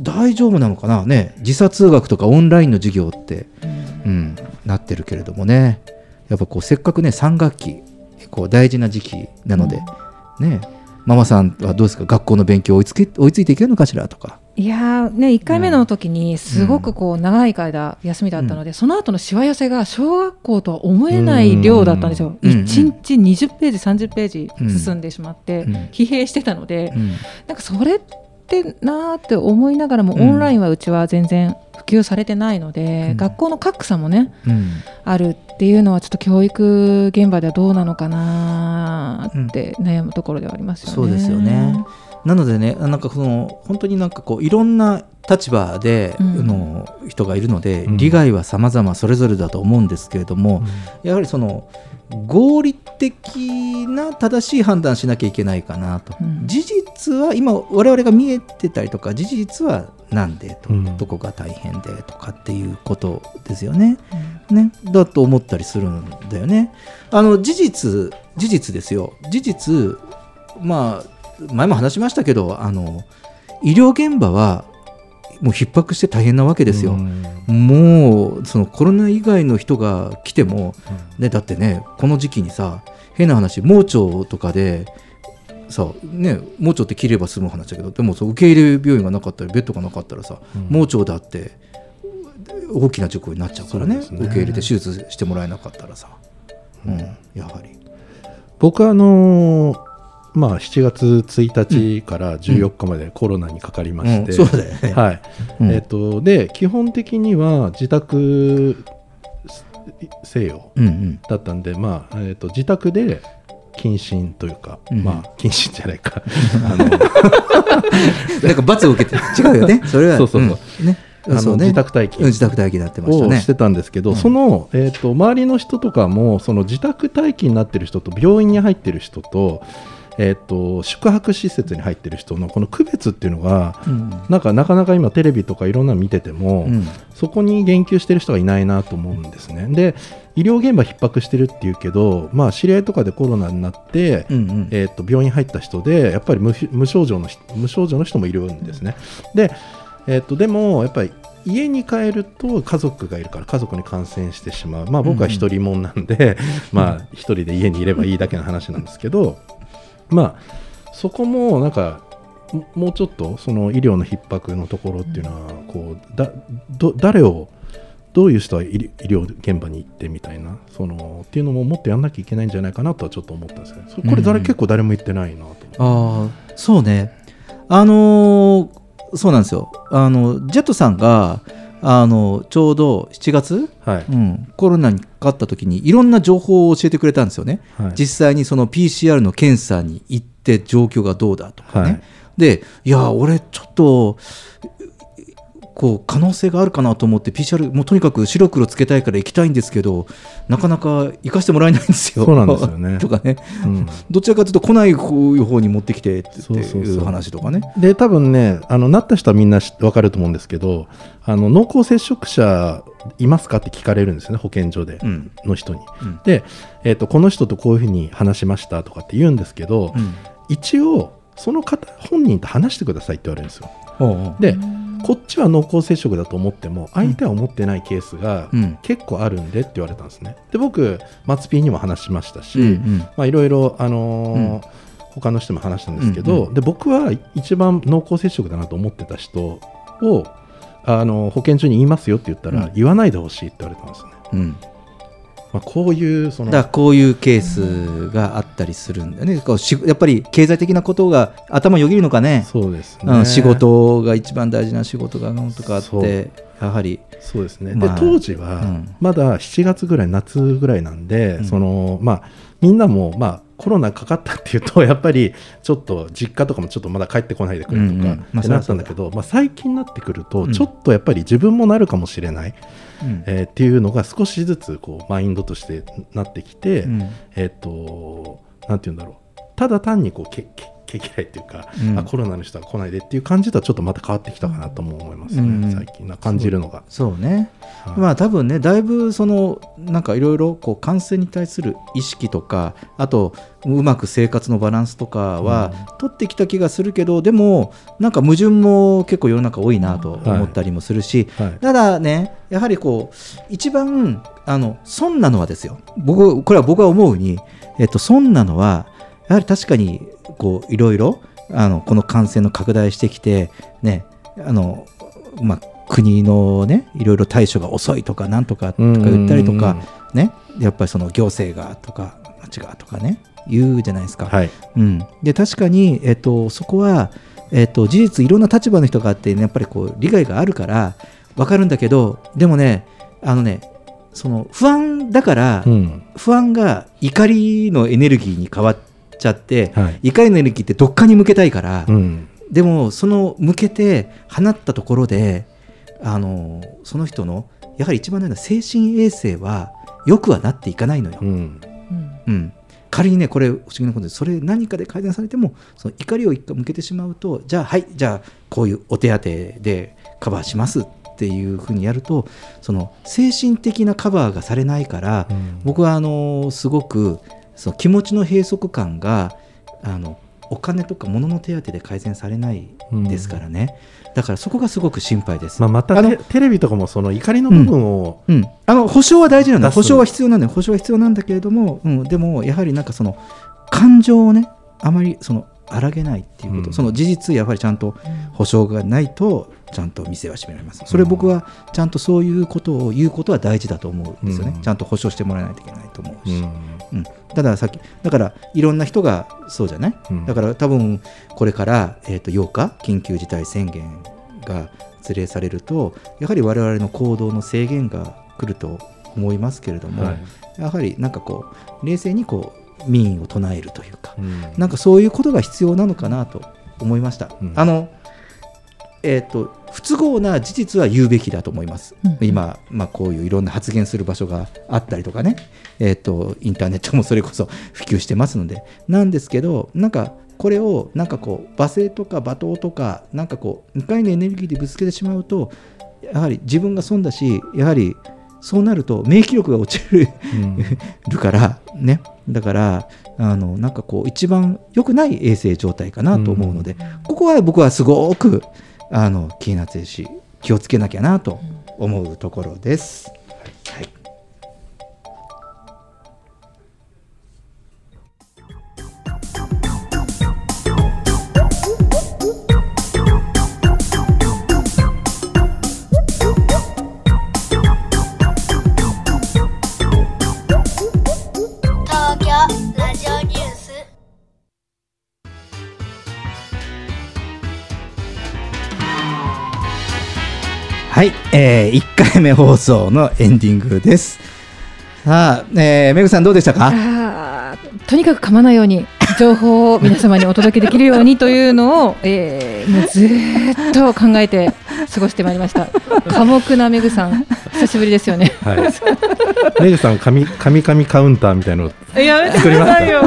大丈夫なのかな？ね、時差通学とかオンラインの授業って、うん、なってるけれどもね、やっぱこう、せっかくね、3学期、こう大事な時期なので、ね、ママさんはどうですか、学校の勉強追いつけ追いついていけるのかしらとか。いやーね1回目の時にすごくこう長い間休みだったので、その後のしわ寄せが小学校とは思えない量だったんですよ、うん。1日20ページ30ページ進んでしまって、うん。疲弊してたので、うん。なんかそれってなーって思いながらも、うんオンラインはうちは全然普及されてないので、うん学校の格差もねうんあるっていうのはちょっと教育現場ではどうなのかなーって悩むところではありますよね。そうですよね。なのでね、なんかその本当になんかこういろんな立場でうん。の人がいるので、うん。利害は様々それぞれだと思うんですけれども、やはりその合理的な正しい判断しなきゃいけないかなと、うん。事実は今我々が見えてたりとか事実はなんでと、うん。どこが大変でとかっていうことですよね。ね。だと思ったりするんだよね。あの事実事実ですよ。事実まあ前も話しましたけどあの医療現場はもう逼迫して大変なわけですよ。もうそのコロナ以外の人が来ても、ね、だってねこの時期にさ変な話盲腸とかでさね盲腸って切れば済む話だけどでもそう受け入れ病院がなかったりベッドがなかったらさ、盲腸だって大きな事故になっちゃうからね。ね。受け入れて手術してもらえなかったらさ、うんやはり。僕はあのーまあ、7月1日から14日までコロナにかかりまして、うん。そうだよね。はい。うん。えっとで基本的には自宅西洋だったんで、まあえっと自宅で謹慎というか、うん。まあ謹慎じゃないか。あの なんか罰を受けて。違うよね。それは。そうそうそう。うん。ね。あの自宅待機。うん自宅待機になってましたね。をしてたんですけど、うん。その、えー、と周りの人とかもその自宅待機になってる人と病院に入ってる人と,、えー、と宿泊施設に入ってる人のこの区別っていうのが、うん。なんかなかなか今テレビとかいろんなの見てても、うん。そこに言及してる人がいないなと思うんですね。で医療現場逼迫してるっていうけど、まあ、知り合いとかでコロナになって、うんうん。えー、と病院入った人でやっぱり無無症状の人無症状の人もいるんですね。で,、えー、とでもやっぱり家に帰ると家族がいるから家族に感染してしまう、まあ、僕は一人もんなんで、まあ、一人で家にいればいいだけの話なんですけど、まあ、そこもなんかももうちょっとその医療の逼迫のところっていうのはこうだど誰をどういう人は医療現場に行ってみたいなそのっていうのももっとやんなきゃいけないんじゃないかなとはちょっと思ったんですよね。それこれ誰、うん結構誰も言ってないなと。ああそうねあのーそうなんですよあのジェットさんがあのちょうど7月、はい。うん、コロナにかかった時にいろんな情報を教えてくれたんですよね、はい。実際にその PCR の検査に行って状況がどうだとかね、はい。でいや俺ちょっとこう可能性があるかなと思って PCR もうとにかく白黒つけたいから行きたいんですけどなかなか行かしてもらえないんですよ。そうなんですよね。とかね、うん。どちらかというと来ない方方に持ってきてってそうそうそういう。話とかね。で多分ねあのなった人はみんな知分かると思うんですけどあの濃厚接触者いますかって聞かれるんですよね保健所で、うん。の人に。うん。で、えーと、この人とこういうふうに話しましたとかって言うんですけど、うん。一応その方本人と話してくださいって言われるんですよ。ほうほう。でこっちは濃厚接触だと思っても相手は思ってないケースがうん。結構あるんでって言われたんですね。で僕松 P にも話しましたし、いろいろ、あのー他の人も話したんですけど、うんうで僕は一番濃厚接触だなと思ってた人をあの保健所に言いますよって言ったら、うん。言わないでほしいって言われたんですね。うんまあ、こういうそのだこういうケースがあったりするんだよね、こうしやっぱり経済的なことが頭よぎるのかね、そうですね、うん、仕事が一番大事な仕事がとかあって、やはり、そうですね、まあで当時はうん。まだ7月ぐらい夏ぐらいなんで、うん。そのまあ、みんなも、まあ、コロナかかったっていうと やっぱりちょっと実家とかもちょっとまだ帰ってこないでくれとかってなったんだけど、まあ、最近になってくるとうん。ちょっとやっぱり自分もなるかもしれない、うんえーっていうのが少しずつこうマインドとしてなってきて、うん。えっ、となんて言うんだろう。ただ単にこうけけ毛嫌いっていうか、うん。あコロナの人は来ないでっていう感じとはちょっとまた変わってきたかなとも思いますね、うん。最近。な感じるのが。そうね、はい。まあ多分ね、だいぶそのなんかいろいろこう感染に対する意識とか、あとうまく生活のバランスとかは取ってきた気がするけど、でも、なんか矛盾も結構世の中多いなと思ったりもするし、はい。ただね、やはりこう一番あの損なのはですよ、僕これは僕が思うに、えっと、損なのは、やはり確かにこういろいろあのこの感染の拡大してきて、ねあのまあ、国のねいろいろ対処が遅いとかなんとかとか言ったりとか、ね、やっぱりその行政がとか町がとかね言うじゃないですか。はい。うん、で確かに、えっと、そこは、えっと、事実いろんな立場の人があって、ね、やっぱりこう利害があるから分かるんだけどでもねあのねその不安だから、うん。不安が怒りのエネルギーに変わっちゃって、はい。怒りのエネルギーってどっかに向けたいから、うん。でもその向けて放ったところであのその人のやはり一番大事な精神衛生は良くはなっていかないのよ。うん。うん、仮にねこれ不思議なことでそれ何かで改善されてもその怒りを一回向けてしまうとじゃあはいじゃあこういうお手当でカバーしますっていうふうにやるとその精神的なカバーがされないから、うん。僕はあのすごくその気持ちの閉塞感があのお金とか物の手当で改善されないですからね、だからそこがすごく心配です。まあ、またテテレビとかもその怒りの部分を、うん、あの保証は大事なんだ保証は必要なんだよ。保証は必要なんだけれども、うん、でもやはりなんかその感情をねあまりその荒げないっていうこと、うん。その事実やはりちゃんと保証がないとちゃんと店は閉められます。それ僕はちゃんとそういうことを言うことは大事だと思うんですよね、うん。ちゃんと保証してもらわないといけないと思うし、うん。うん、たださっきだからいろんな人がそうじゃない、うん。だから多分これから、えー、と8日緊急事態宣言が発令されるとやはり我々の行動の制限が来ると思いますけれども、はい。やはりなんかこう冷静にこう民意を唱えるというか、うん。なんかそういうことが必要なのかなと思いました。うん。あのえー、と不都合な事実は言うべきだと思います、うん。今、まあ、こういういろんな発言する場所があったりとかね、えー、とインターネットもそれこそ 普及してますので。なんですけどなんかこれをなんかこう罵声とか罵倒とかなんかこう怒りのエネルギーでぶつけてしまうとやはり自分が損だしやはりそうなると免疫力が落ちるうん。るからね。だからあのなんかこう一番良くない衛生状態かなと思うので、ここは僕はすごくあの気になってるし気をつけなきゃなと思うところです。はい、えー、1回目放送のエンディングです。さあ、えー、めぐさんどうでしたか？とにかく噛まないように情報を皆様にお届けできるようにというのを、えー、もうずーっと考えて過ごしてまいりました寡黙なめぐさん久しぶりですよねはい。メグさん、神、神々カウンターみたいなのをやめてくださいよ。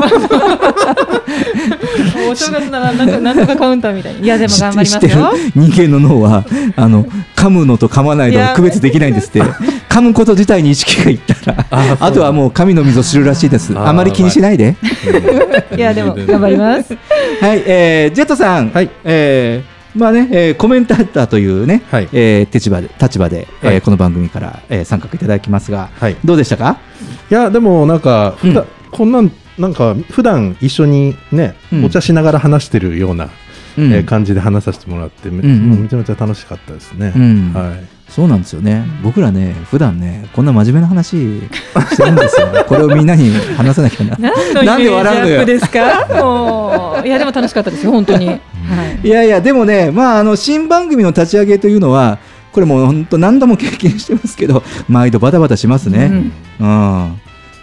お正月ならなんかなんとかカウンターみたいに。いやでも頑張りますよ。人間の脳はあの噛むのと噛まないのを区別できないんですって。噛むこと自体に意識がいったらああとはもう神の溝知るらしいです。あまり気にしないで。いやでも頑張ります。はい、えー、ジェットさん、はい。えーまあね、えーコメンテーターというね、はい。えー立場で立場で、はい。えーこの番組から、えー参画いただきますが、はい。どうでしたか？いや、でもなんか、うんこんなん、なんか、普段一緒にね、うんお茶しながら話してるような、うんえー感じで話させてもらって、めうんうんもうめちゃめちゃ楽しかったですね。うんはい。そうなんですよね。僕らね、普段ね、こんな真面目な話 してるんですよ。これをみんなに話さなきゃな。なんで笑うのよアップですか？もういやでも楽しかったですよ本当に、はいいやいや、でもね、まあ、あの新番組の立ち上げというのは、これもう本当何度も経験してますけど、毎度バタバタしますね。うん。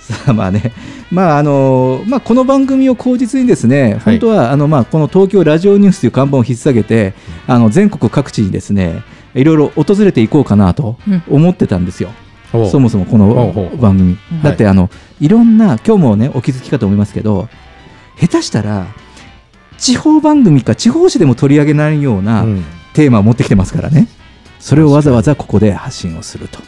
さあまあね、まああのまあ、この番組を口実にですね、本当はあの、まあ、この東京ラジオニュースという看板を引っ提げて、あの全国各地にですねいろいろ訪れていこうかなとうん。思ってたんですよ、ほう。そもそもこの番組。うんだってあの、いろんな、今日もね、お気づきかと思いますけど、下手したら、地方番組か地方紙でも取り上げないようなうん。テーマを持ってきてますからね、それをわざわざここで発信をすると。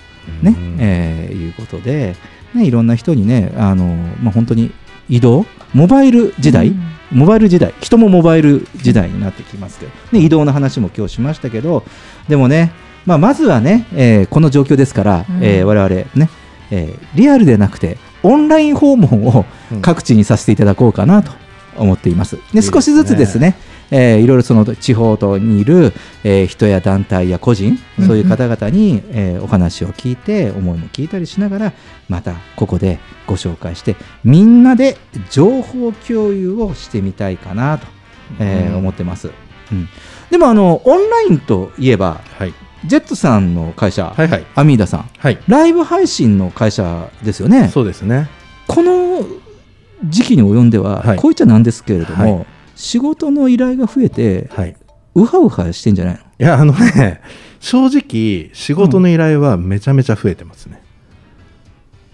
ね。うん。えーいうことで、ね、いろんな人にね、あのまあ、本当に移動、モバイル時代、うん。モバイル時代、人もモバイル時代になってきますけど、ね、移動の話も今日しましたけど、でもね、まあ、まずはね、えーこの状況ですから、うん。えー我々ね、えーリアルでなくて、オンライン訪問をうん。各地にさせていただこうかなと思っています。でですね。少しずつですね、えーいろいろその地方とにいる、えー人や団体や個人、うんそういう方々に、えーお話を聞いて、思いも聞いたりしながら、またここでご紹介して、みんなで情報共有をしてみたいかなと、えーうん思ってます。うんでもあの、オンラインといえば、はい。ジェットさんの会社、はいはい。アミーダさん、はい。ライブ配信の会社ですよね。そうですね。この時期に及んでは、はいこういっちゃなんですけれども、は仕事の依頼が増えて、はい。ウハウハしてんじゃないの？いや、あのね、正直、仕事の依頼はめちゃめちゃ増えてますね。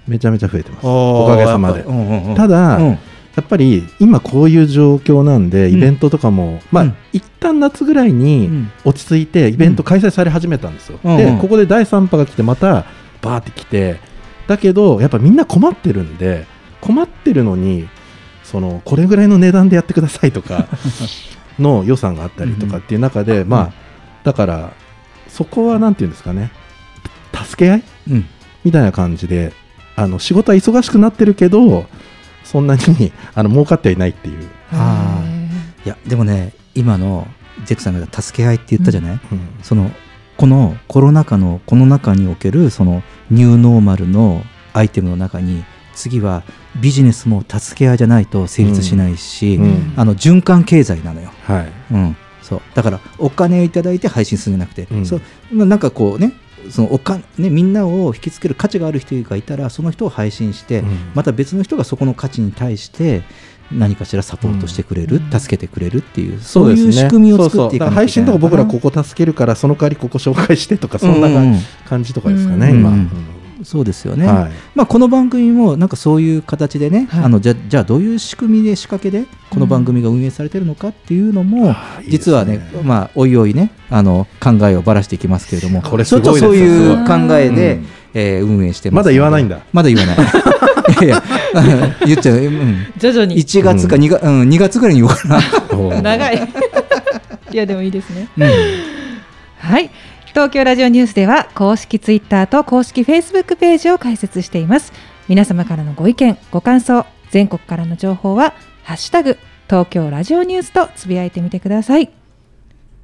めちゃめちゃ増えてます。おかげさまで。うんうんうん。ただ、うん。やっぱり今こういう状況なんで、ん。イベントとかも、まあ、うん。一旦夏ぐらいにうん。落ち着いて、イベント開催され始めたんですよ。うんうん。で、ここで第3波が来て、またバーって来て、だけど、やっぱみんな困ってるんで、困ってるのに、そのこれぐらいの値段でやってくださいとか の予算があったりとかっていう中で、まあ、だから、そこはなんていうんですかね、助け合いうん。みたいな感じで、あの仕事は忙しくなってるけど、そんなに あの儲かってはいないっていう。あいやでもね今のジェットさんが助け合いって言ったじゃない、うん。そのこのコロナ禍のこの中におけるそのニューノーマルのアイテムの中に次はビジネスも助け合いじゃないと成立しないし、うん。あの循環経済なのよ。はい。うん、そう。だからお金をいただいて配信するんじゃなくて、うん。そう。まあなんかこうねそのお金ねみんなを引きつける価値がある人がいたらその人を配信して、うん。また別の人がそこの価値に対して何かしらサポートしてくれる、うん。助けてくれるっていうそういう仕組みを作っていか配なきゃいけない。信とか僕らここ助けるからその代わりここ紹介してとかそんな感じとかですかね、うん。今、うんそうですよね、はい。まあ、この番組もなんかそういう形でね、はい。あのじゃじゃあどういう仕組みで仕掛けでこの番組が運営されてるのかっていうのも、あいいですね。実はねまあ、おいおいねあの考えをばらしていきますけれどもこれすごいですちょっとそういうす考えで、うん。えー運営してます。まだ言わないんだ。まだ言わない。いやいや言っちゃう、うん、徐々に。1月か 2, 月、うん、2月ぐらいに言おうかな、長い。いやでもいいですね。うん。はい東京ラジオニュースでは公式ツイッターと公式フェイスブックページを開設しています。皆様からのご意見ご感想全国からの情報はハッシュタグ東京ラジオニュースとつぶやいてみてください。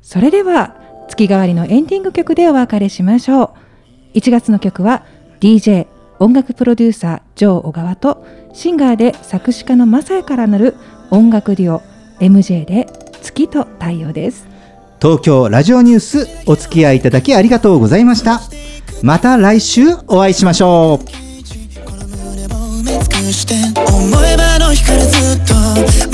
それでは月替わりのエンディング曲でお別れしましょう。1月の曲は DJ 音楽プロデューサージョー小川とシンガーで作詞家のマサヤからなる音楽デュオ MJ で月と太陽です。東京ラジオニュースお付き合いいただきありがとうございました。また来週お会いしましょう。思えばの日からずっと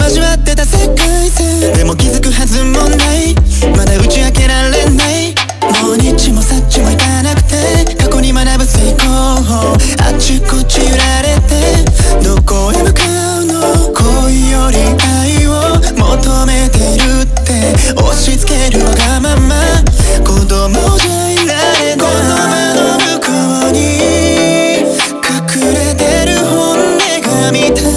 交わってた世界線でも気づくはずもない。まだ打ち明けられない。もう日もさっちもいかなくて過去に学ぶ成功法。あっちこっち揺られてどこへ向かうの？恋より愛を求めてって押し付けるわがまま子供じゃいられない。言葉の向こうに隠れてる本音が見たい。